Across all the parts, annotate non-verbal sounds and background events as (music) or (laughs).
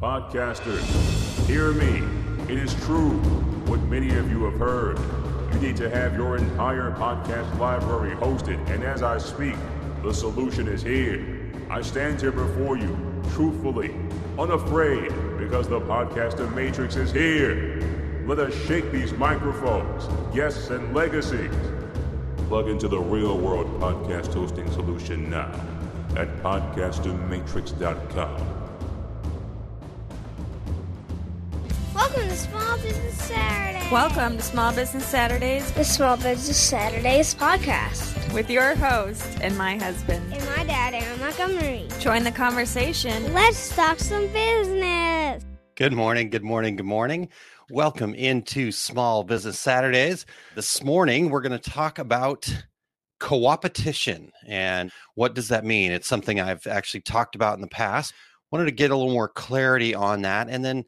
Podcasters, hear me. It is true what many of you have heard. You need to have your entire podcast library hosted, and as I speak, the solution is here. I stand here before you, truthfully, unafraid, because the podcaster matrix is here. Let us shake these microphones, guests, and legacies. Plug into the real world podcast hosting solution now at podcastermatrix.com. to Small Business Saturday. Welcome to Small Business Saturdays the Small Business Saturdays podcast. with your host and my husband. And my dad, Aaron Montgomery. Join the conversation. Let's talk some business. Good morning, good morning, good morning. Welcome into Small Business Saturdays. This morning, we're going to talk about co-opetition and what does that mean? It's something I've actually talked about in the past. Wanted to get a little more clarity on that and then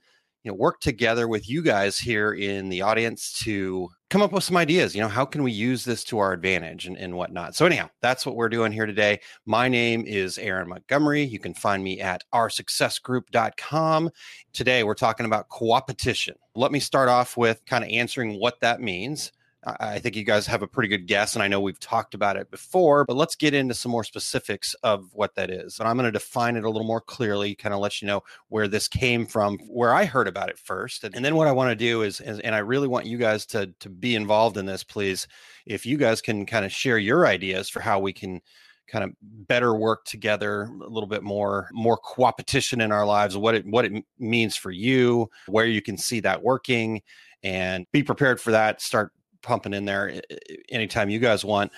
you know work together with you guys here in the audience to come up with some ideas you know how can we use this to our advantage and, and whatnot. So anyhow that's what we're doing here today. My name is aaron montgomery. You can find me at oursuccessgroup.com today we're talking about co-opetition. Let me start off with kind of answering what that means I think you guys have a pretty good guess, and I know we've talked about it before, but let's get into some more specifics of what that is. And I'm going to define it a little more clearly, kind of let you know where this came from, where I heard about it first. And, then what I want to do is, and I really want you guys to, to be involved in this, please. If you guys can kind of share your ideas for how we can kind of better work together a little bit more more co-opetition in our lives what it what it means for you where you can see that working and be prepared for that start pumping in there anytime you guys want.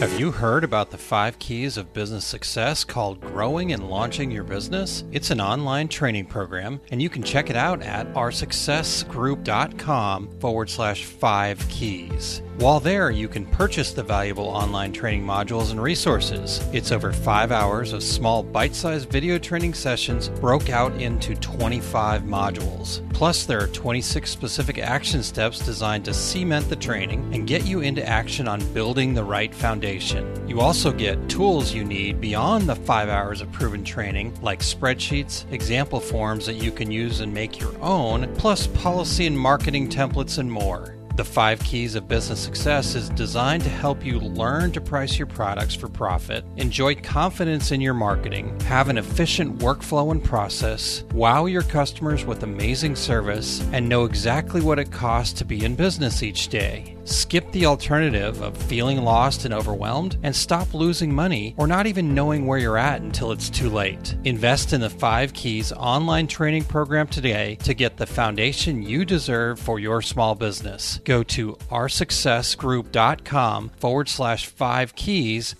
Have you heard about the five keys of business success called Growing and Launching Your Business? It's an online training program, and you can check it out at oursuccessgroup.com forward slash five keys. While there, you can purchase the valuable online training modules and resources. It's over five hours of small bite sized video training sessions broke out into 25 modules. Plus, there are 26 specific action steps designed to cement the training and get you into action on building the right foundation. You also get tools you need beyond the five hours of proven training, like spreadsheets, example forms that you can use and make your own, plus policy and marketing templates and more. The Five Keys of Business Success is designed to help you learn to price your products for profit, enjoy confidence in your marketing, have an efficient workflow and process, wow your customers with amazing service, and know exactly what it costs to be in business each day. Skip the alternative of feeling lost and overwhelmed and stop losing money or not even knowing where you're at until it's too late. Invest in the 5 Keys online training program today to get the foundation you deserve for your small business. Go to oursuccessgroup.com forward slash 5 keys.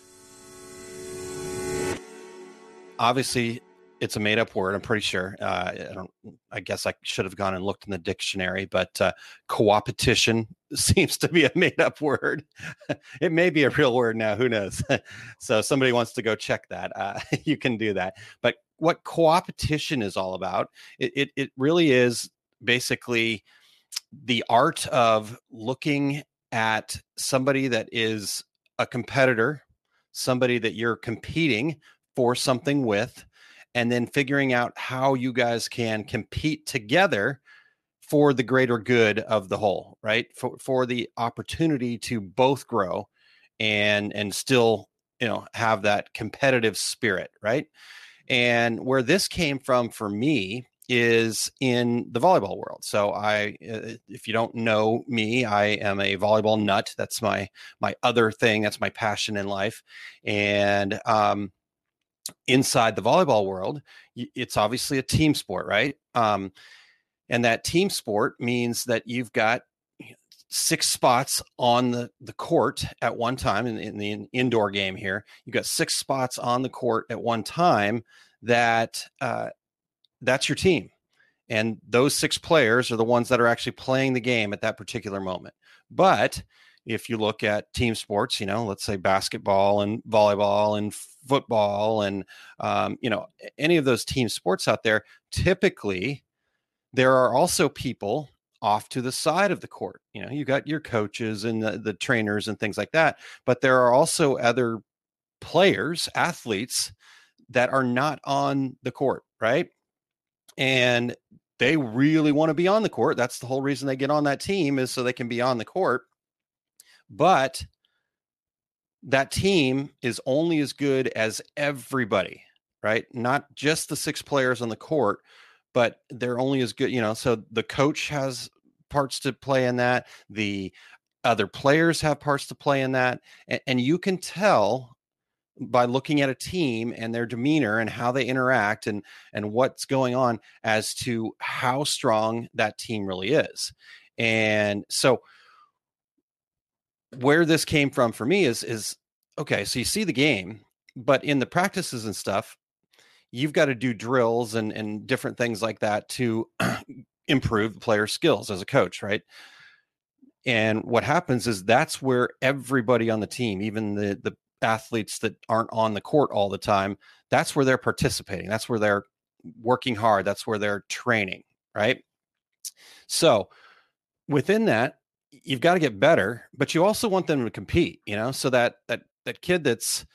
Obviously, it's a made up word. I'm pretty sure. Uh, I don't. I guess I should have gone and looked in the dictionary, but uh, co-opetition seems to be a made up word. (laughs) it may be a real word now. Who knows? (laughs) so somebody wants to go check that. Uh, (laughs) you can do that. But what co-opetition is all about? It, it it really is basically the art of looking at somebody that is a competitor, somebody that you're competing for something with and then figuring out how you guys can compete together for the greater good of the whole right? For, for the opportunity to both grow and and still you know have that competitive spirit right? And where this came from for me is in the volleyball world. So i uh, if you don't know me i am a volleyball nut. That's my my other thing. That's my passion in life. And um inside the volleyball world it's obviously a team sport right? Um, and that team sport means that you've got six spots on the, the court at one time in, in the indoor game here. You've got six spots on the court at one time that uh, that's your team. And those six players are the ones that are actually playing the game at that particular moment. But if you look at team sports, you know, let's say basketball and volleyball and football and, um, you know, any of those team sports out there, typically there are also people off to the side of the court. You know, you got your coaches and the, the trainers and things like that, but there are also other players, athletes that are not on the court, right? And they really want to be on the court. That's the whole reason they get on that team is so they can be on the court. But that team is only as good as everybody, right? Not just the six players on the court, but they're only as good, you know. So the coach has parts to play in that. The other players have parts to play in that. And, and you can tell by looking at a team and their demeanor and how they interact and and what's going on as to how strong that team really is. And so where this came from for me is is okay, so you see the game, but in the practices and stuff, you've got to do drills and and different things like that to (clears throat) improve the player skills as a coach, right? And what happens is that's where everybody on the team, even the the athletes that aren't on the court all the time, that's where they're participating. That's where they're working hard. That's where they're training, right? So within that, you've got to get better, but you also want them to compete, you know, so that that that kid that's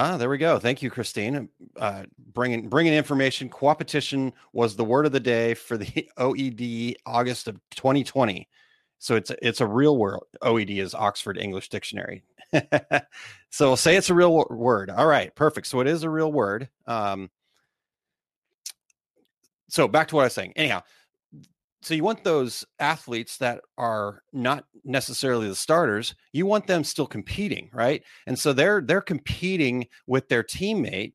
Ah, there we go. Thank you, Christine. Uh, bringing bringing information. Coopetition was the word of the day for the (laughs) OED August of 2020. So it's it's a real word. OED is Oxford English Dictionary. (laughs) so we'll say it's a real word. All right, perfect. So it is a real word. Um, so back to what I was saying. Anyhow, so you want those athletes that are not necessarily the starters you want them still competing right? And so they're they're competing with their teammate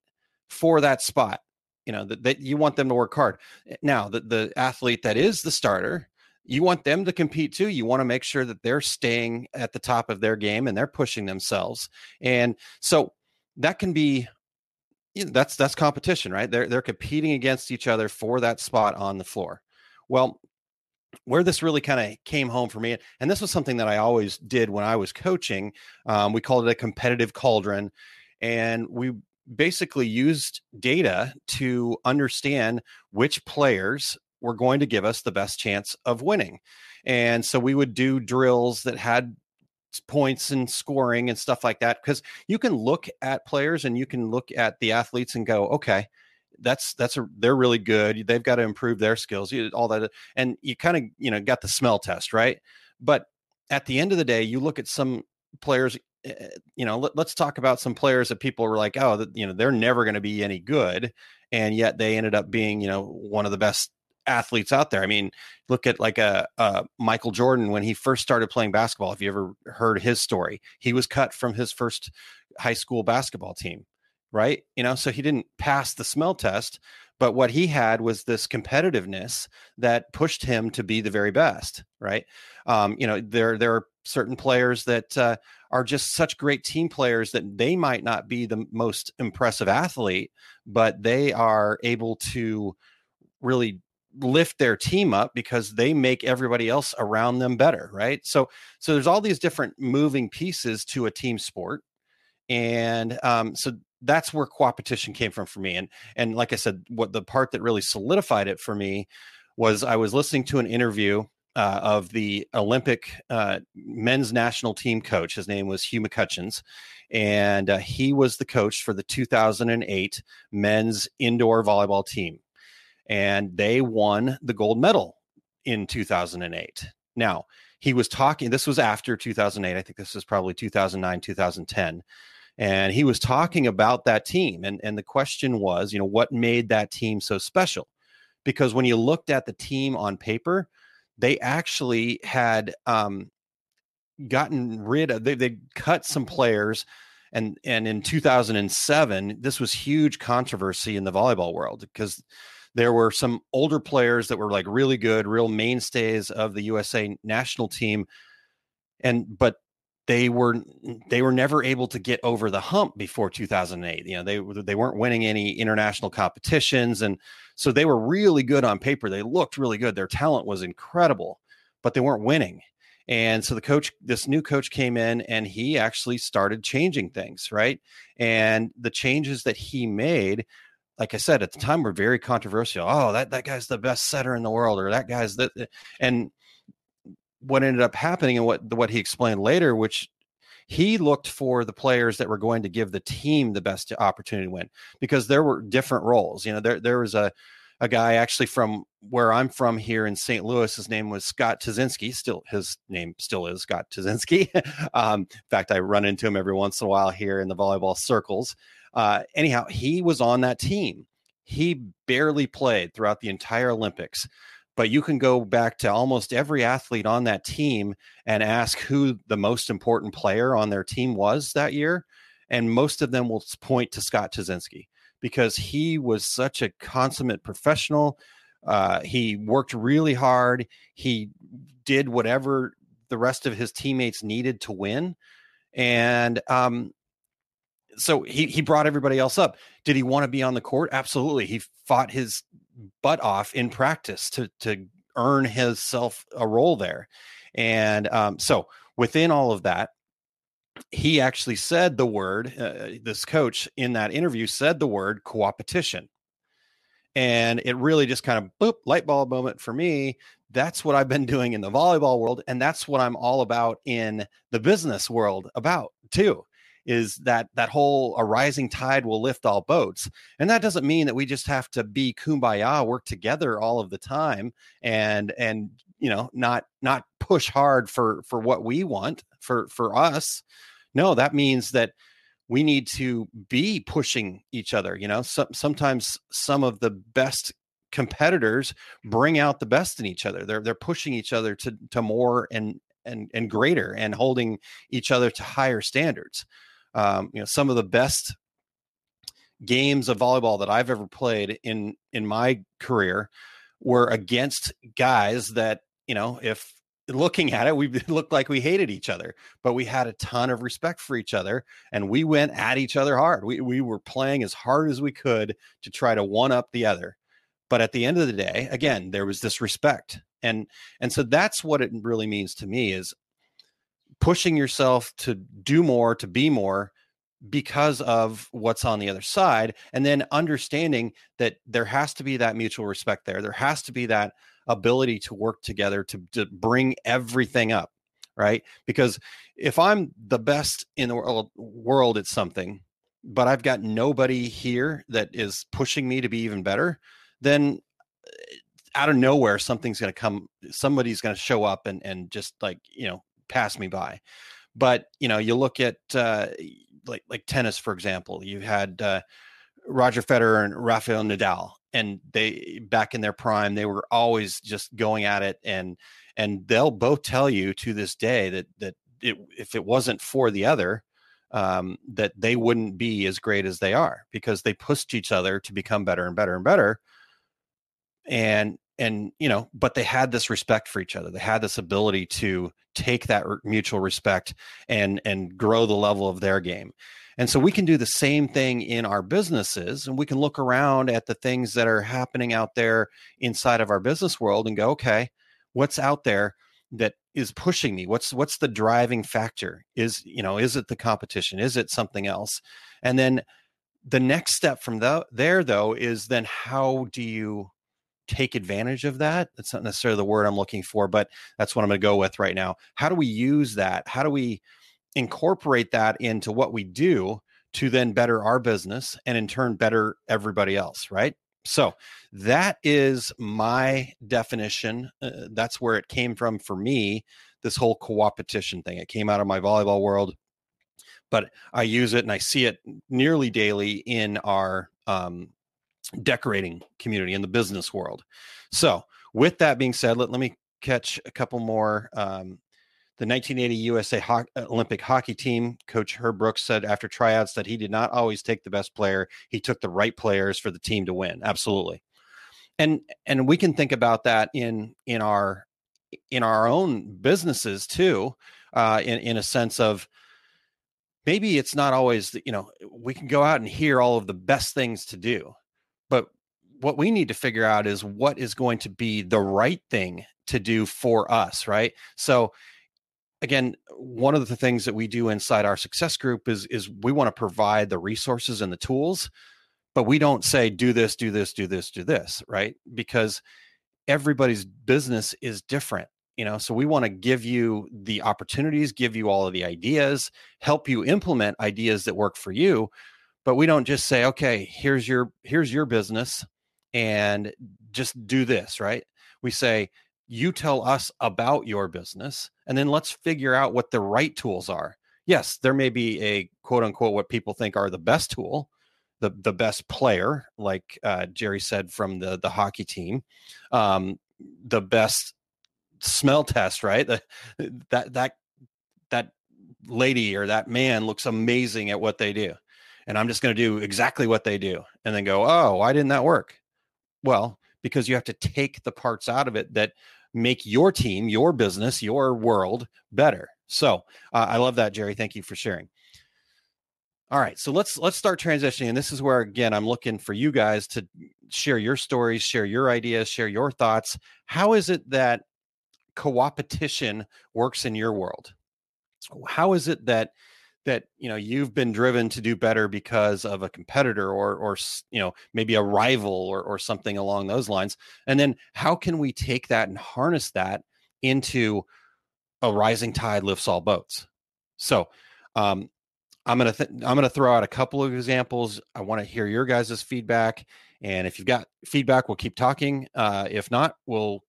for that spot you know that, that you want them to work hard. Eh, now the, the athlete that is the starter you want them to compete too. You want to make sure that they're staying at the top of their game and they're pushing themselves. And so that can be you know, that's that's competition right? They're they're competing against each other for that spot on the floor. Well where this really kind of came home for me, and this was something that I always did when I was coaching. Um, we called it a competitive cauldron, and we basically used data to understand which players were going to give us the best chance of winning. And so we would do drills that had points and scoring and stuff like that because you can look at players and you can look at the athletes and go, okay, that's that's a they're really good. They've got to improve their skills, all that, and you kind of you know got the smell test right. But at the end of the day, you look at some players. Eh, eh, you know, let, us talk about some players that people were like, oh, you know, they're never going to be any good, and yet they ended up being, you know, one of the best athletes out there. I mean, look at like a, a, Michael Jordan when he first started playing basketball. If you ever heard his story, he was cut from his first high school basketball team right? You know, so he didn't pass the smell test, but what he had was this competitiveness that pushed him to be the very best, right? Um, you know, there there are certain players that uh, are just such great team players that they might not be the most impressive athlete, but they are able to really lift their team up because they make everybody else around them better right so so there's all these different moving pieces to a team sport and um, so that's where coopetition came from for me. And and like I said, what the part that really solidified it for me was I was listening to an interview uh, of the Olympic uh, men's national team coach. His name was Hugh McCutcheons, and uh, he was the coach for the 2008 men's indoor volleyball team, and they won the gold medal in 2008. Now he was talking. This was after 2008. I think this was probably 2009, 2010 and he was talking about that team and and the question was you know what made that team so special? Because when you looked at the team on paper they actually had um, gotten rid of they they cut some players and and in 2007 this was huge controversy in the volleyball world because there were some older players that were like really good real mainstays of the USA national team and but they were they were never able to get over the hump before 2008 you know they they weren't winning any international competitions and so they were really good on paper. They looked really good. Their talent was incredible but they weren't winning. And so the coach this new coach came in and he actually started changing things right? And the changes that he made like I said at the time were very controversial. Oh, that that guy's the best setter in the world, or that guy's that, and what ended up happening and what what he explained later, which he looked for the players that were going to give the team the best opportunity to win because there were different roles. You know, there there was a a guy actually from where I'm from here in St. Louis. His name was Scott Touzinsky. Still, his name still is Scott Touzinsky. (laughs) um, in fact, I run into him every once in a while here in the volleyball circles. Uh, anyhow, he was on that team. He barely played throughout the entire Olympics, but you can go back to almost every athlete on that team and ask who the most important player on their team was that year. And most of them will point to Scott Touzinsky because he was such a consummate professional. Uh, he worked really hard. He did whatever the rest of his teammates needed to win. And um, so he, he brought everybody else up. Did he want to be on the court? Absolutely. He fought his butt off in practice to, to earn himself a role there. And um, so within all of that, he actually said the word, uh, this coach in that interview said the word coopetition. And it really just kind of boop, light bulb moment for me. That's what I've been doing in the volleyball world. And that's what I'm all about in the business world about too is that that whole a rising tide will lift all boats. And that doesn't mean that we just have to be kumbaya work together all of the time and and you know not not push hard for for what we want for for us. No that means that we need to be pushing each other you know? So, sometimes some of the best competitors bring out the best in each other. They're they're pushing each other to to more and and and greater and holding each other to higher standards um, you know some of the best games of volleyball that I've ever played in in my career were against guys that you know if looking at it we (laughs) looked like we hated each other but we had a ton of respect for each other and we went at each other hard. We, we were playing as hard as we could to try to one up the other. But at the end of the day again there was this respect and and so that's what it really means to me is pushing yourself to do more to be more because of what's on the other side and then understanding that there has to be that mutual respect there. There has to be that ability to work together to, to bring everything up right? Because if i'm the best in the world, world at something but i've got nobody here that is pushing me to be even better then eh, out of nowhere something's going to come somebody's going to show up and and just like you know pass me by. But you know you look at uh, like like tennis for example you had uh, roger federer and rafael nadal and they back in their prime they were always just going at it and and they'll both tell you to this day that that it, if it wasn't for the other um, that they wouldn't be as great as they are because they pushed each other to become better and better and better. And and you know but they had this respect for each other they had this ability to take that mutual respect and and grow the level of their game and so we can do the same thing in our businesses and we can look around at the things that are happening out there inside of our business world and go, okay, what's out there that is pushing me? What's what's the driving factor? Is, you know, is it the competition? Is it something else? And then the next step from the, there though is then how do you take advantage of that? That's not necessarily the word I'm looking for, but that's what I'm going to go with right now. How do we use that? How do we incorporate that into what we do to then better our business and in turn better everybody else, right? So that is my definition. Uh, that's where it came from for me. This whole coopetition thing. It came out of my volleyball world, but I use it and I see it nearly daily in our um, decorating community in the business world. So, with that being said, let, let me catch a couple more um, the 1980 USA Ho- Olympic hockey team coach Herb Brooks said after tryouts that he did not always take the best player; he took the right players for the team to win. Absolutely, and and we can think about that in in our in our own businesses too, uh, in in a sense of maybe it's not always you know we can go out and hear all of the best things to do, but what we need to figure out is what is going to be the right thing to do for us, right? So again one of the things that we do inside our success group is is we want to provide the resources and the tools but we don't say do this do this do this do this right because everybody's business is different you know so we want to give you the opportunities give you all of the ideas help you implement ideas that work for you but we don't just say okay here's your here's your business and just do this right we say you tell us about your business and then let's figure out what the right tools are yes there may be a quote unquote what people think are the best tool the the best player like uh, jerry said from the the hockey team um, the best smell test, right? The, that that that lady or that man looks amazing at what they do. And I'm just going to do exactly what they do and then go, "Oh, why didn't that work?" Well, because you have to take the parts out of it that make your team, your business, your world better. So, uh, I love that, Jerry. Thank you for sharing. All right, so let's let's start transitioning. And this is where again I'm looking for you guys to share your stories, share your ideas, share your thoughts. How is it that coopetition works in your world how is it that that you know you've been driven to do better because of a competitor or or you know maybe a rival or or something along those lines. And then how can we take that and harness that into a rising tide lifts all boats? So um i'm gonna th- i'm gonna throw out a couple of examples. I want to hear your guys' feedback and if you've got feedback we'll keep talking. Uh if not we'll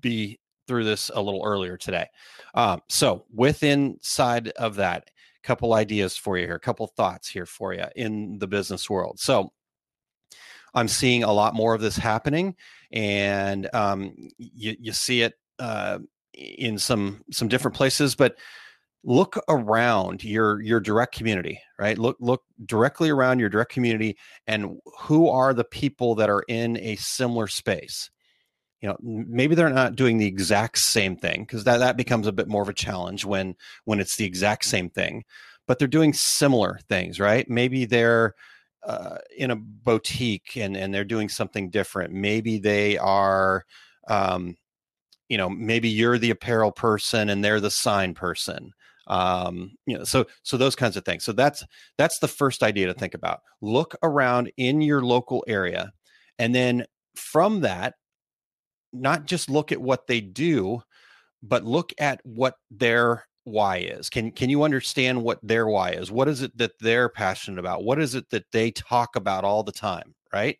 be through this a little earlier today. Um, so, within side of that, couple ideas for you here, a couple thoughts here for you in the business world. So, I'm seeing a lot more of this happening, and um, you, you see it uh, in some some different places, but look around your your direct community right look look directly around your direct community and who are the people that are in a similar space you know maybe they're not doing the exact same thing because that, that becomes a bit more of a challenge when when it's the exact same thing but they're doing similar things right? Maybe they're uh, in a boutique and and they're doing something different. Maybe they are um, you know maybe you're the apparel person and they're the sign person um you know so so those kinds of things. So that's that's the first idea to think about. Look around in your local area and then from that not just look at what they do, but look at what their why is. Can can you understand what their why is? What is it that they're passionate about? What is it that they talk about all the time, right?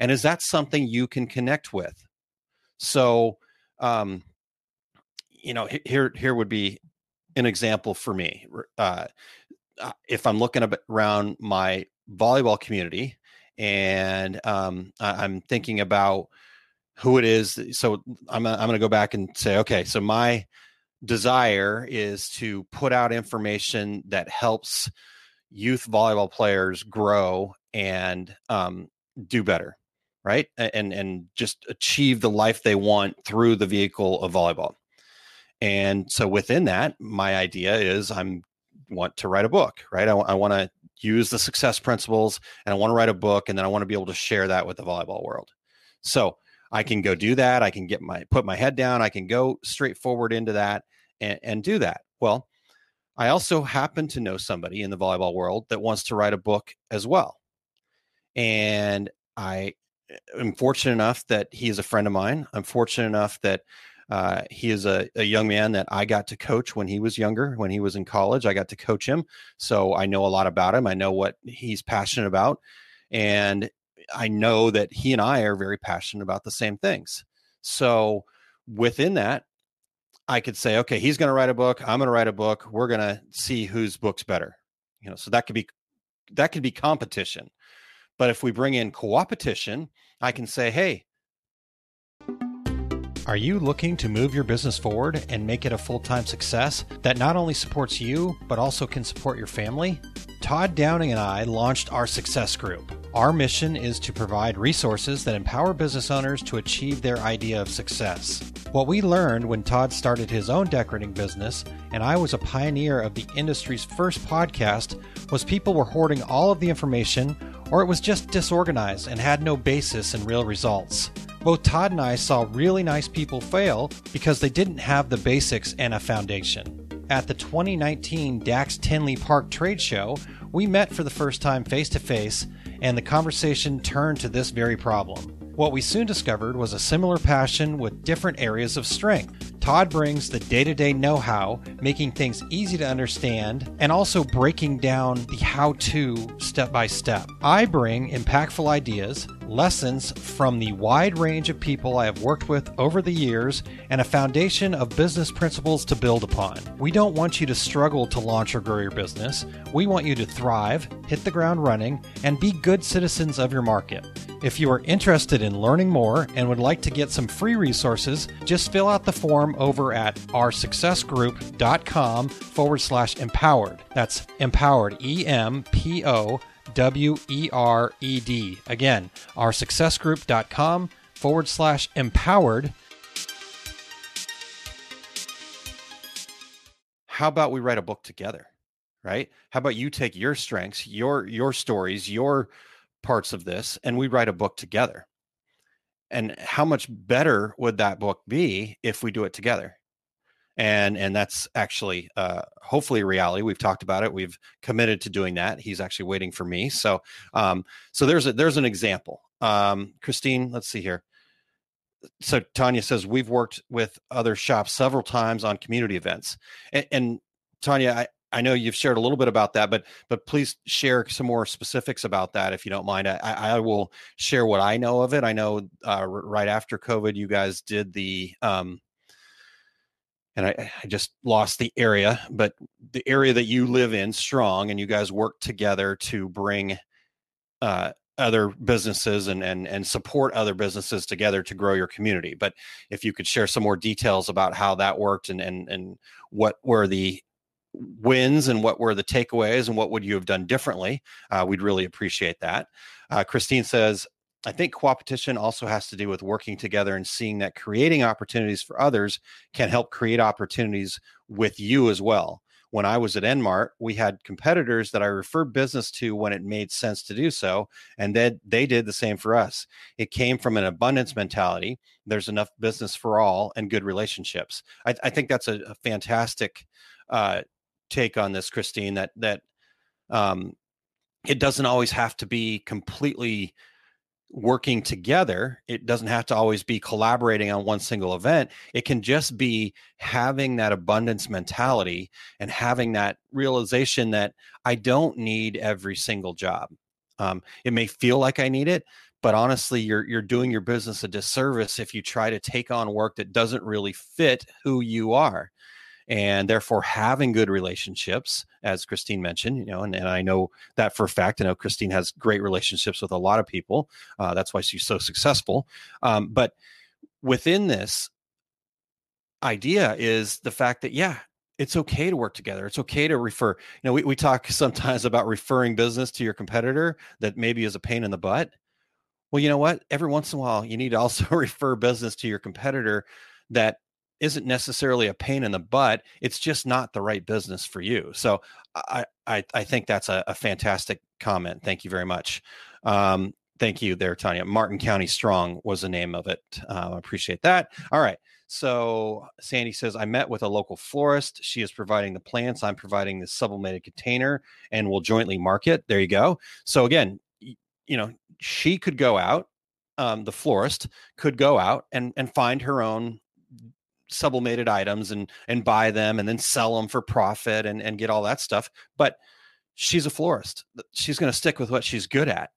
And is that something you can connect with? So, um, you know, here here would be an example for me. Uh, uh if I'm looking around my volleyball community, and um, I'm thinking about who it is. So I'm I'm going to go back and say, okay, so my desire is to put out information that helps youth volleyball players grow and um, do better, right? And and just achieve the life they want through the vehicle of volleyball. And so within that, my idea is I'm want to write a book, right? I, I want to use the success principles and I want to write a book and then I want to be able to share that with the volleyball world. So I can go do that. I can get my put my head down. I can go straight forward into that and, and do that. Well, I also happen to know somebody in the volleyball world that wants to write a book as well. And I eh, am fortunate enough that he is a friend of mine. I'm fortunate enough that uh, he is a, a, young man that I got to coach when he was younger, when he was in college. I got to coach him. So I know a lot about him. I know what he's passionate about. And I know that he and I are very passionate about the same things. So within that, I could say, okay, he's going to write a book. I'm going to write a book. We're going to see whose book's better. You know, so that could be that could be competition. But if we bring in coopetition, I can say, hey, are you looking to move your business forward and make it a full time success that not only supports you, but also can support your family? Todd Downing and I launched our Success Group. Our mission is to provide resources that empower business owners to achieve their idea of success. What we learned when Todd started his own decorating business, and I was a pioneer of the industry's first podcast, was people were hoarding all of the information, or it was just disorganized and had no basis in real results. Both Todd and I saw really nice people fail because they didn't have the basics and a foundation. At the 2019 Dax Tinley Park Trade Show, we met for the first time face to face, and the conversation turned to this very problem. What we soon discovered was a similar passion with different areas of strength. Todd brings the day to day know how, making things easy to understand, and also breaking down the how to step by step. I bring impactful ideas, lessons from the wide range of people I have worked with over the years, and a foundation of business principles to build upon. We don't want you to struggle to launch or grow your business. We want you to thrive, hit the ground running, and be good citizens of your market. If you are interested in learning more and would like to get some free resources, just fill out the form over at oursuccessgroup.com forward slash empowered. That's empowered, E M P O W E R E D. Again, oursuccessgroup.com forward slash empowered. How about we write a book together? Right? How about you take your strengths, your your stories, your parts of this and we write a book together. And how much better would that book be if we do it together? And and that's actually uh, hopefully reality. We've talked about it. We've committed to doing that. He's actually waiting for me. So um, so there's a there's an example. Um, Christine, let's see here. So Tanya says we've worked with other shops several times on community events, and, and Tanya, I, I know you've shared a little bit about that, but but please share some more specifics about that if you don't mind. I, I will share what I know of it. I know uh, right after COVID, you guys did the um, and I, I, just lost the area, but the area that you live in, strong, and you guys work together to bring uh, other businesses and and and support other businesses together to grow your community. But if you could share some more details about how that worked and and and what were the wins and what were the takeaways and what would you have done differently uh, we'd really appreciate that uh, christine says i think co-opetition also has to do with working together and seeing that creating opportunities for others can help create opportunities with you as well. When i was at enmart we had competitors that i referred business to when it made sense to do so and then they did the same for us. It came from an abundance mentality there's enough business for all and good relationships. I, I think that's a, a fantastic uh, take on this, Christine, that that um, it doesn't always have to be completely working together. It doesn't have to always be collaborating on one single event. It can just be having that abundance mentality and having that realization that I don't need every single job. Um, it may feel like I need it, but honestly, you're you're doing your business a disservice if you try to take on work that doesn't really fit who you are and therefore having good relationships as christine mentioned you know and, and i know that for a fact i know christine has great relationships with a lot of people uh, that's why she's so successful um, but within this idea is the fact that yeah it's okay to work together it's okay to refer you know we, we talk (laughs) sometimes about referring business to your competitor that maybe is a pain in the butt. Well you know what? Every once in a while you need to also (laughs) refer business to your competitor that isn't necessarily a pain in the butt. It's just not the right business for you. So I I, I think that's a, a, fantastic comment. Thank you very much. Um, thank you there, Tanya. Martin County Strong was the name of it. Uh, I appreciate that. All right. So Sandy says, I met with a local florist. She is providing the plants. I'm providing the sublimated container and we'll jointly market. There you go. So again, you know, she could go out, um, the florist could go out and, and find her own sublimated items and and buy them and then sell them for profit and and get all that stuff but she's a florist. She's going to stick with what she's good at.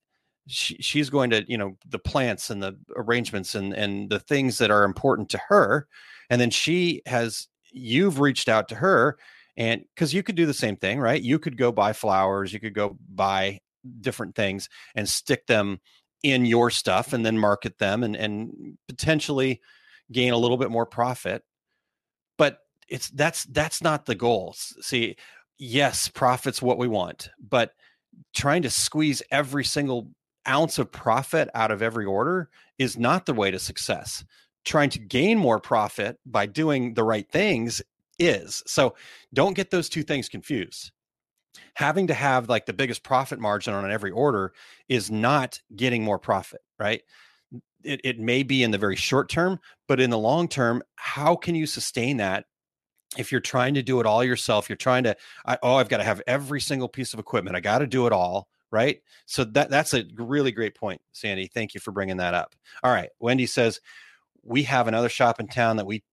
She, she's going to you know the plants and the arrangements and and the things that are important to her and then she has you've reached out to her and because you could do the same thing right? You could go buy flowers you could go buy different things and stick them in your stuff and then market them and and potentially gain a little bit more profit but it's that's that's not the goal. See yes profit's what we want but trying to squeeze every single ounce of profit out of every order is not the way to success. Trying to gain more profit by doing the right things is. So don't get those two things confused. Having to have like the biggest profit margin on every order is not getting more profit right it, it may be in the very short term, but in the long term, how can you sustain that if you're trying to do it all yourself? You're trying to, I, oh, I've got to have every single piece of equipment. I got to do it all right so that that's a really great point sandy thank you for bringing that up all right wendy says we have another shop in town that we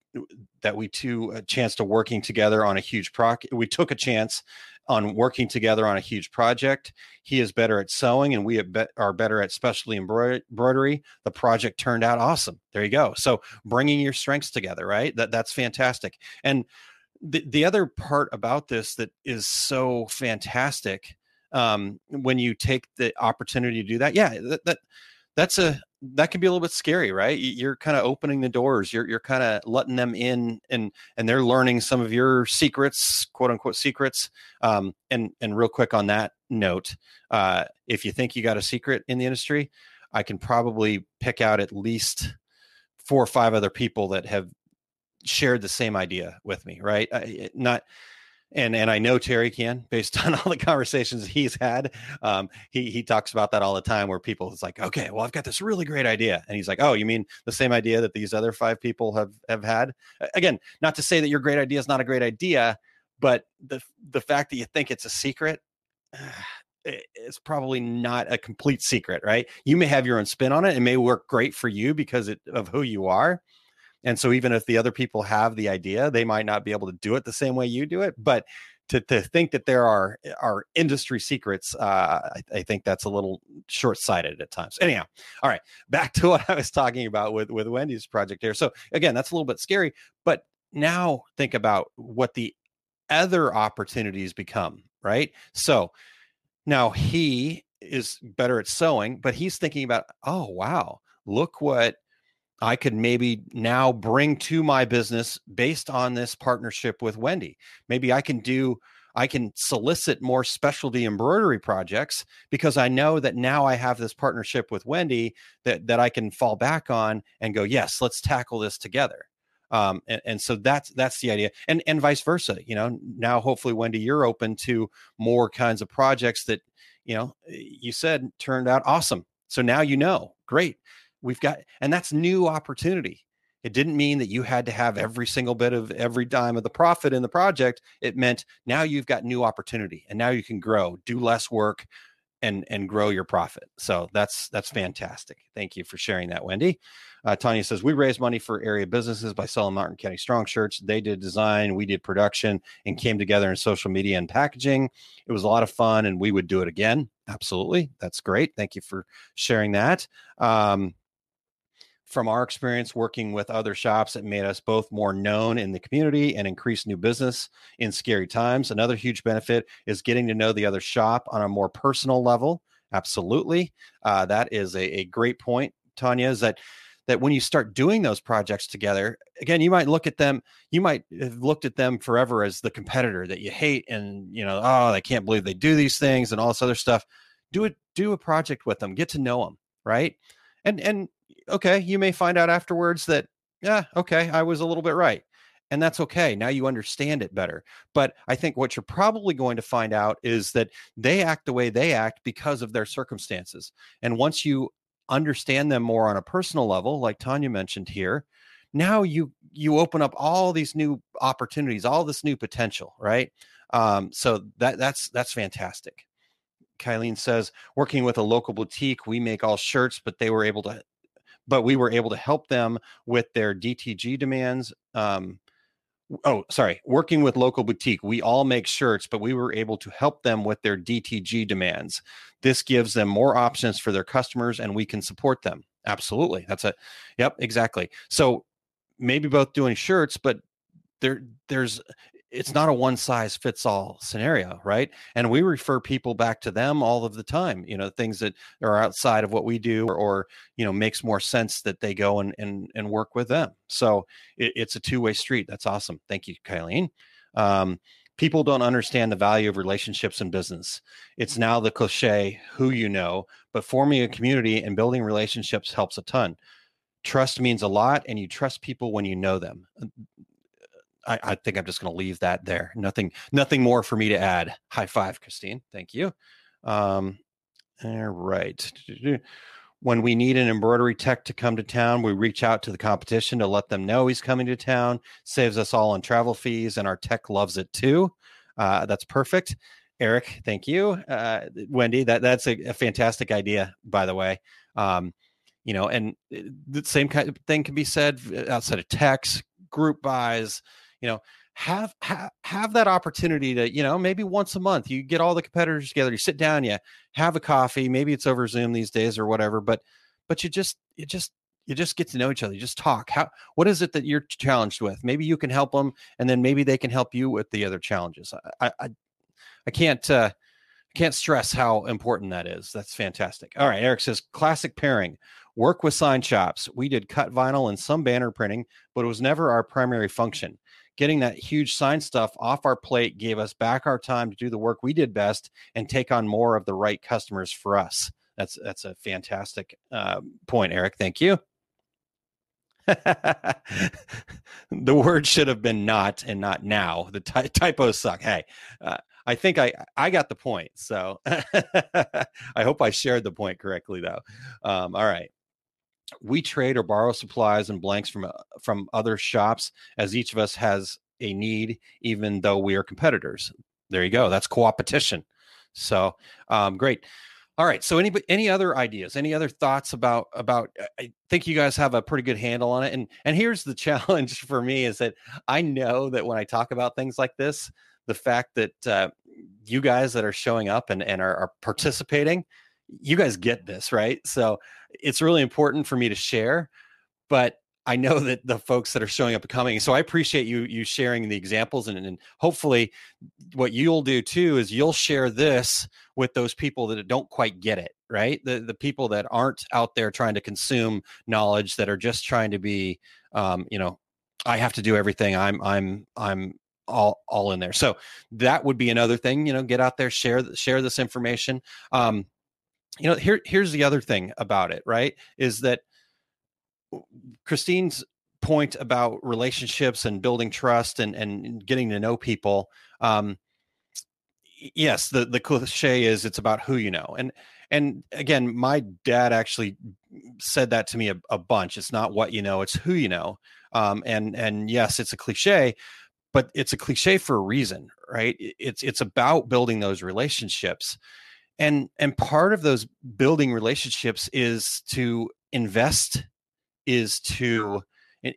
that we two uh, a chance to working together on a huge proc. We took a chance on working together on a huge project. He is better at sewing, and we are better at specialty embroidery. The project turned out awesome. There you go. So bringing your strengths together, right? That that's fantastic. And the the other part about this that is so fantastic um, when you take the opportunity to do that, yeah, that, that that's a that can be a little bit scary, right? You're kind of opening the doors. You're you're kind of letting them in, and and they're learning some of your secrets, quote unquote secrets. Um, and and real quick on that note, uh, if you think you got a secret in the industry, I can probably pick out at least four or five other people that have shared the same idea with me. Right? I, not and and I know Terry can based (laughs) on all the conversations he's had. Um, he he talks about that all the time, where people it's like, okay, well, I've got this really great idea, and he's like, oh, you mean the same idea that these other five people have have had? Again, not to say that your great idea is not a great idea, but the the fact that you think it's a secret. (sighs) It's probably not a complete secret, right? You may have your own spin on it. It may work great for you because it, of who you are, and so even if the other people have the idea, they might not be able to do it the same way you do it. But to, to think that there are are industry secrets, uh, I, I, think that's a little short sighted at times. Anyhow, all right, back to (laughs) what I was talking about with with Wendy's project here. So again, that's a little bit scary, but now think about what the other opportunities become. Right, so now he is better at sewing, but he's thinking about, oh wow, look what I could maybe now bring to my business based on this partnership with Wendy. Maybe I can do I can solicit more specialty embroidery projects because I know that now I have this partnership with Wendy that that I can fall back on and go, yes, let's tackle this together. Um, and, and so that's that's the idea, and and vice versa. You know, now hopefully Wendy, you're open to more kinds of projects that you know you said turned out awesome. So now you know, great we've got and that's new opportunity. It didn't mean that you had to have every single bit of every dime of the profit in the project. It meant now you've got new opportunity and now you can grow do less work and and grow your profit. So that's that's fantastic. Thank you for sharing that wendy. Uh, tanya says we raised money for area businesses by selling martin county strong shirts. They did design we did production and came together in social media and packaging. It was a lot of fun and we would do it again. Absolutely. That's great. Thank you for sharing that. Um, from our experience working with other shops, it made us both more known in the community and increase new business in scary times. Another huge benefit is getting to know the other shop on a more personal level. Absolutely. Uh, that is a, a great point, Tanya, is that that when you start doing those projects together, again, you might look at them, you might have looked at them forever as the competitor that you hate and you know, oh, I can't believe they do these things and all this other stuff. Do it, do a project with them, get to know them, right? And and okay, you may find out afterwards that, yeah, okay, I was a little bit right. And that's okay. Now you understand it better. But I think what you're probably going to find out is that they act the way they act because of their circumstances. And once you understand them more on a personal level, like Tanya mentioned here, now you you open up all these new opportunities, all this new potential, right? Um, so that that's that's fantastic. Kylene says, working with a local boutique, we make all shirts, but they were able to but we were able to help them with their DTG demands. Um, oh, sorry, working with local boutique, we all make shirts, but we were able to help them with their DTG demands. This gives them more options for their customers, and we can support them. Absolutely, that's it. yep, exactly. So maybe both doing shirts, but there there's it's not a one size fits all scenario, right? And we refer people back to them all of the time, you know, things that are outside of what we do or, or you know, makes more sense that they go and, and, and work with them. So it, it's a two way street. That's awesome. Thank you, Kylene. Um, people don't understand the value of relationships in business. It's now the cliche, who you know, but forming a community and building relationships helps a ton. Trust means a lot, and you trust people when you know them. I, I think I'm just going to leave that there. Nothing, nothing more for me to add. High five, Christine. Thank you. Um, all right. When we need an embroidery tech to come to town, we reach out to the competition to let them know he's coming to town. Saves us all on travel fees, and our tech loves it too. Uh, that's perfect. Eric, thank you. Uh, Wendy, that that's a, a, fantastic idea, by the way. Um, you know, and uh, the same kind of thing can be said outside of text group buys, you know, have have have that opportunity to you know maybe once a month you get all the competitors together you sit down you have a coffee maybe it's over zoom these days or whatever but but you just you just you just get to know each other you just talk. How what is it that you're challenged with? Maybe you can help them and then maybe they can help you with the other challenges. I i, I can't uh can't stress how important that is. That's fantastic. All right eric says classic pairing. Work with sign shops. We did cut vinyl and some banner printing but it was never our primary function getting that huge sign stuff off our plate gave us back our time to do the work we did best and take on more of the right customers for us. That's that's a fantastic uh, point, Eric. Thank you. (laughs) the word should have been not and not now. The ty- typos suck. Hey, uh, I think I I got the point. So (laughs) I hope I shared the point correctly, though. Um, all right we trade or borrow supplies and blanks from uh, from other shops as each of us has a need even though we are competitors. There you go that's co-opetition. So um, great. All right so any any other ideas any other thoughts about about uh, i think you guys have a pretty good handle on it and and here's the (laughs) challenge for me is that i know that when i talk about things like this the fact that uh, you guys that are showing up and and are, are participating you guys get this right so it's really important for me to share, but I know that the folks that are showing up and coming. So I appreciate you you sharing the examples and, and hopefully what you'll do too is you'll share this with those people that don't quite get it, right? The the people that aren't out there trying to consume knowledge that are just trying to be um, you know, I have to do everything. I'm I'm I'm all all in there. So that would be another thing, you know, get out there, share share this information. Um, you know here here's the other thing about it right is that christine's point about relationships and building trust and and getting to know people um yes the the cliche is it's about who you know and and again my dad actually said that to me a, a bunch it's not what you know it's who you know um and and yes it's a cliche but it's a cliche for a reason right? It's it's about building those relationships and and part of those building relationships is to invest is to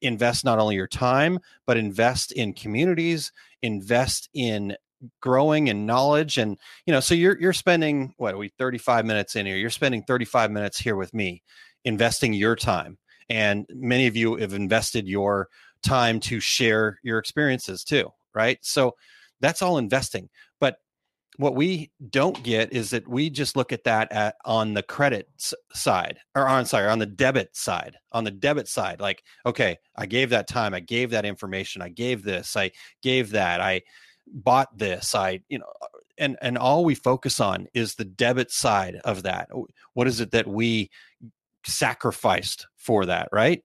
invest not only your time but invest in communities invest in growing in knowledge and you know so you're you're spending what we 35 minutes in here? You're spending 35 minutes here with me investing your time and many of you have invested your time to share your experiences too right? So that's all investing but what we don't get is that we just look at that at on the credit side or on sorry on the debit side on the debit side like okay i gave that time i gave that information i gave this i gave that i bought this i you know uh, and and all we focus on is the debit side of that. What is it that we sacrificed for that right?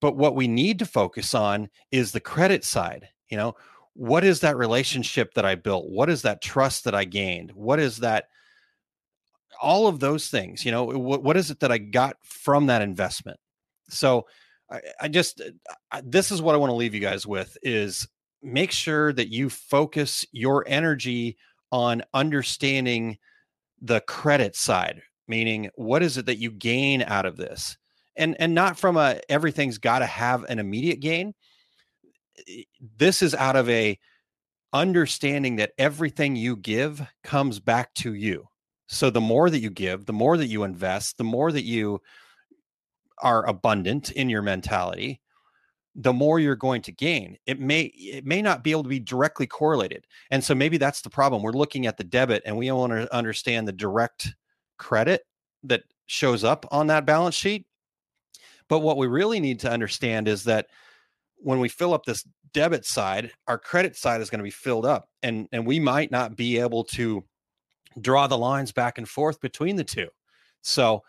But what we need to focus on is the credit side you know what is that relationship that I built? What is that trust that I gained? What is that? All of those things, you know, what, what is it that I got from that investment? So I, I just, I, this is what I want to leave you guys with is make sure that you focus your energy on understanding the credit side, meaning what is it that you gain out of this? And, and not from a everything's got to have an immediate gain this is out of a understanding that everything you give comes back to you. So the more that you give, the more that you invest, the more that you are abundant in your mentality, the more you're going to gain. It may it may not be able to be directly correlated. And so maybe that's the problem. We're looking at the debit and we want to understand the direct credit that shows up on that balance sheet. But what we really need to understand is that when we fill up this debit side, our credit side is going to be filled up, and and we might not be able to draw the lines back and forth between the two. So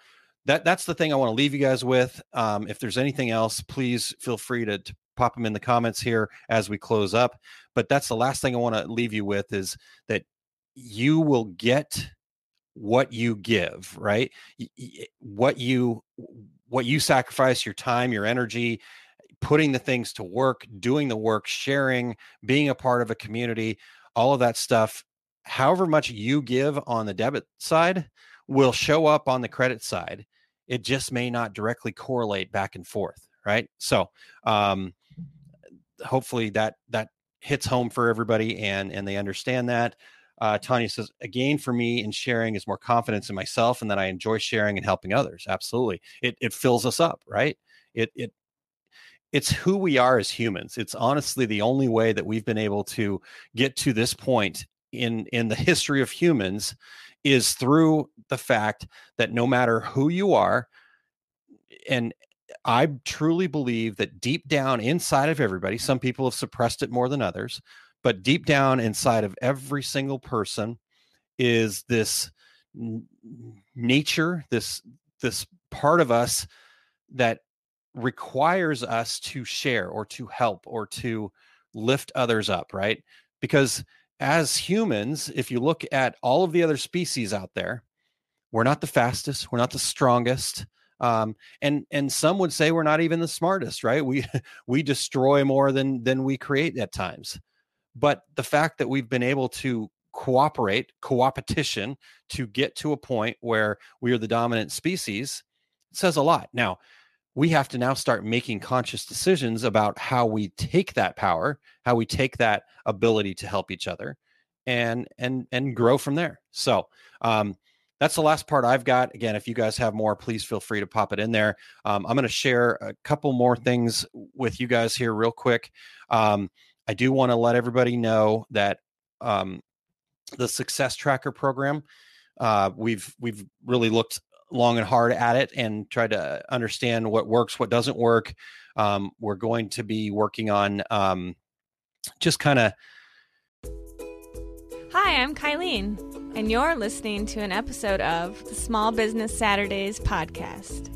that that's the thing I want to leave you guys with. Um, if there's anything else, please feel free to, to pop them in the comments here as we close up. But that's the last thing I want to leave you with is that you will get what you give, right? What you what you sacrifice your time, your energy, putting the things to work, doing the work, sharing, being a part of a community, all of that stuff, however much you give on the debit side will show up on the credit side. It just may not directly correlate back and forth, right? So, um, hopefully that that hits home for everybody and and they understand that. Uh, Tanya says, a gain for me in sharing is more confidence in myself and that I enjoy sharing and helping others. Absolutely. It, it fills us up, right? It, it, it's who we are as humans. It's honestly the only way that we've been able to get to this point in, in the history of humans is through the fact that no matter who you are, and I truly believe that deep down inside of everybody, some people have suppressed it more than others, but deep down inside of every single person is this nature, this this part of us that requires us to share or to help or to lift others up, right? Because as humans, if you look at all of the other species out there, we're not the fastest, we're not the strongest, um, and and some would say we're not even the smartest, right? We (laughs) we destroy more than than we create at times. But the fact that we've been able to cooperate, coopetition, to get to a point where we are the dominant species says a lot. Now, we have to now start making conscious decisions about how we take that power, how we take that ability to help each other and and and grow from there. So, um that's the last part I've got. Again, if you guys have more, please feel free to pop it in there. Um, I'm going to share a couple more things with you guys here, real quick. Um, I do want to let everybody know that um, the Success Tracker program, uh, we've we've really looked long and hard at it and tried to understand what works, what doesn't work. Um, we're going to be working on um, just kind of. Hi, I'm Kylene, and you're listening to an episode of the Small Business Saturdays podcast.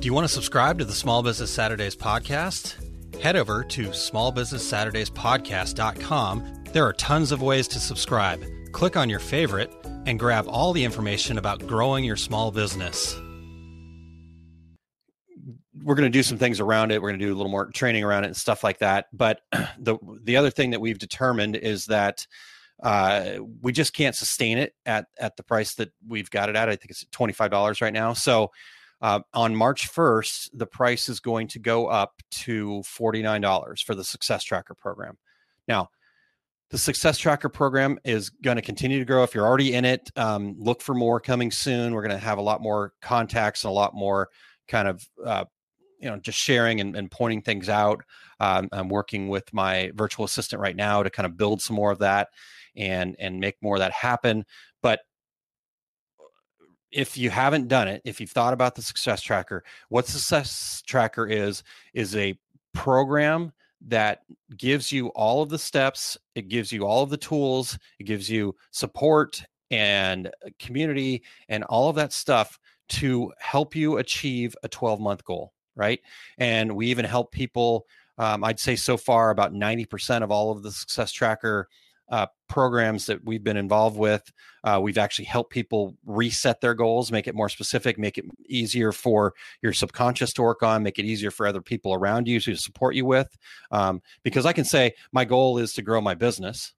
Do you want to subscribe to the Small Business Saturdays podcast? Head over to smallbusinesssaturdayspodcast.com. There are tons of ways to subscribe. Click on your favorite and grab all the information about growing your small business. we're going to do some things around it. We're going to do a little more training around it and stuff like that. But (clears throat) the the other thing that we've determined is that uh, we just can't sustain it at at the price that we've got it at. I think it's twenty five dollars right now. So uh, on March first, the price is going to go up to forty nine dollars for the Success Tracker program. Now. The Success Tracker program is going to continue to grow. If you're already in it, um, look for more coming soon. We're going to have a lot more contacts and a lot more kind of uh, you know just sharing and, and pointing things out um, i'm working with my virtual assistant right now to kind of build some more of that and and make more of that happen but if you haven't done it if you've thought about the success tracker what success tracker is is a program that gives you all of the steps it gives you all of the tools it gives you support and community and all of that stuff to help you achieve a 12 month goal right? And we even help people. Um, I'd say so far about 90% of all of the success tracker uh, programs that we've been involved with, uh, we've actually helped people reset their goals, make it more specific, make it easier for your subconscious to work on, make it easier for other people around you to support you with. Um, because I can say my goal is to grow my business,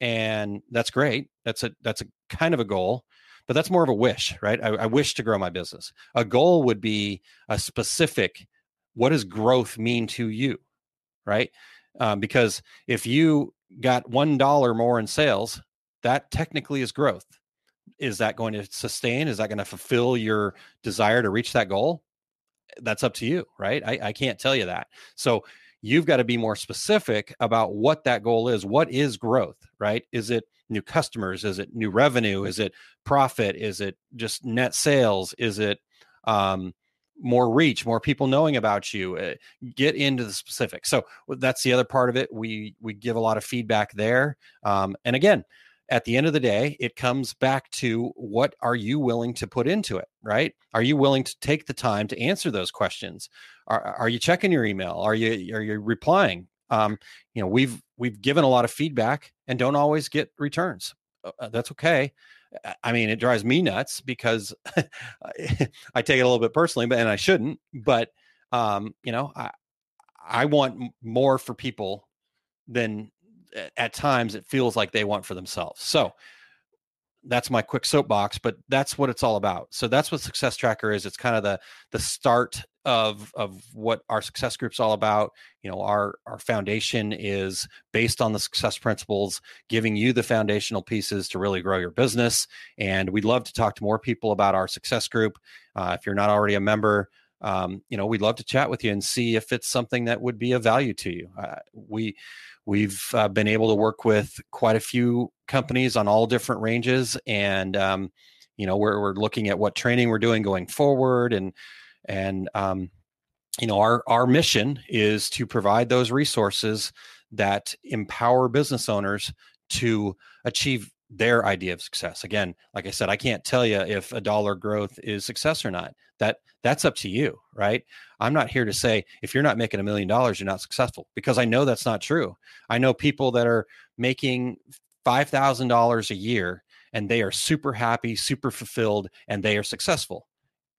and that's great. That's a that's a kind of a goal but that's more of a wish, right? I, I wish to grow my business. A goal would be a specific. What does growth mean to you, right? Um, because if you got one dollar more in sales, that technically is growth. Is that going to sustain? Is that going to fulfill your desire to reach that goal? That's up to you, right? I, I can't tell you that. So you've got to be more specific about what that goal is. What is growth, right? Is it new customers? Is it new revenue? Is it profit? Is it just net sales? Is it um, more reach, more people knowing about you? Uh, get into the specifics. So that's the other part of it. We we give a lot of feedback there, um, and again. At the end of the day, it comes back to what are you willing to put into it, right? Are you willing to take the time to answer those questions? Are, are you checking your email? Are you are you replying? Um, you know, we've we've given a lot of feedback and don't always get returns. Uh, uh that's okay. I mean, it drives me nuts because (laughs) I take it a little bit personally, but and I shouldn't. But um, you know, I I want more for people than at times it feels like they want for themselves. So that's my quick soapbox, but that's what it's all about. So that's what Success Tracker is. It's kind of the the start of of what our success group's all about. You know, our our foundation is based on the success principles, giving you the foundational pieces to really grow your business. And we'd love to talk to more people about our success group. Uh, if you're not already a member, um, you know, we'd love to chat with you and see if it's something that would be of value to you. Uh, we we've uh, been able to work with quite a few companies on all different ranges, and um, you know, we're we're looking at what training we're doing going forward, and and um, you know, our our mission is to provide those resources that empower business owners to achieve their idea of success. Again, like I said, I can't tell you if a dollar growth is success or not. That that's up to you, right? I'm not here to say if you're not making a million dollars, you're not successful because I know that's not true. I know people that are making $5,000 a year and they are super happy, super fulfilled and they are successful.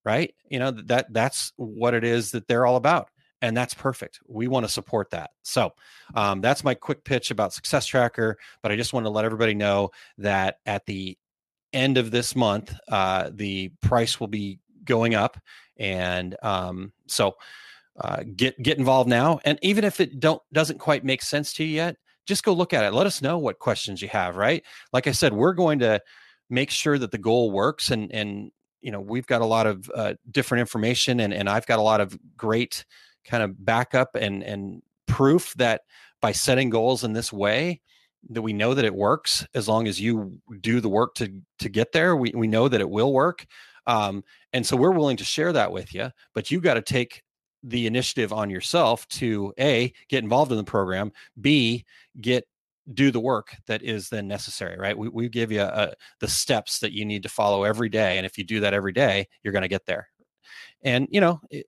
Right? You know, that that's what it is that they're all about and that's perfect. We want to support that. So um, that's my quick pitch about Success Tracker. But I just want to let everybody know that at the end of this month, uh, the price will be going up, and um, so uh, get get involved now. And even if it don't doesn't quite make sense to you yet, just go look at it. Let us know what questions you have. Right? Like I said, we're going to make sure that the goal works and and you know we've got a lot of uh, different information and and I've got a lot of great kind of backup and and proof that by setting goals in this way that we know that it works as long as you do the work to to get there we, we know that it will work. Um, and so we're willing to share that with you but you got to take the initiative on yourself to a get involved in the program b get do the work that is then necessary right? We, we give you a, the steps that you need to follow every day and if you do that every day you're going to get there. And you know it,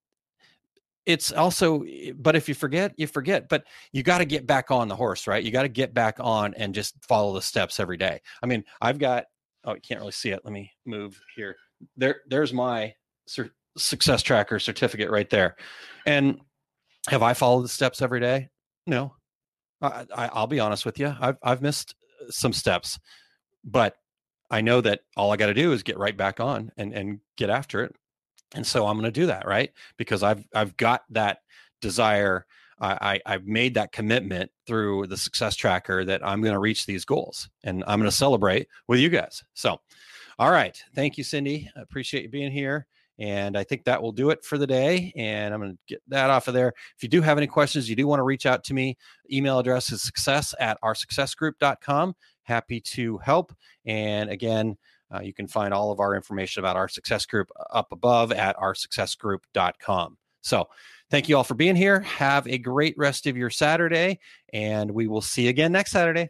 it's also eh, but if you forget you forget but you got to get back on the horse right? You got to get back on and just follow the steps every day. I mean i've got oh you can't really see it let me move here. There there's my success tracker certificate right there. And have i followed the steps every day? No. I, I, will be honest with you I've, I've missed uh, some steps but i know that all i got to do is get right back on and and get after it and so i'm going to do that right because i've i've got that desire I, I've made that commitment through the success tracker that I'm going to reach these goals and I'm going to celebrate with you guys. So, all right. Thank you, Cindy. I appreciate you being here. And I think that will do it for the day. And I'm going to get that off of there. If you do have any questions, you do want to reach out to me, email address is success at oursuccessgroup.com. Happy to help. And again, uh, you can find all of our information about our success group uh, up above at oursuccessgroup.com. So, thank you all for being here. Have a great rest of your Saturday, and we will see you again next Saturday.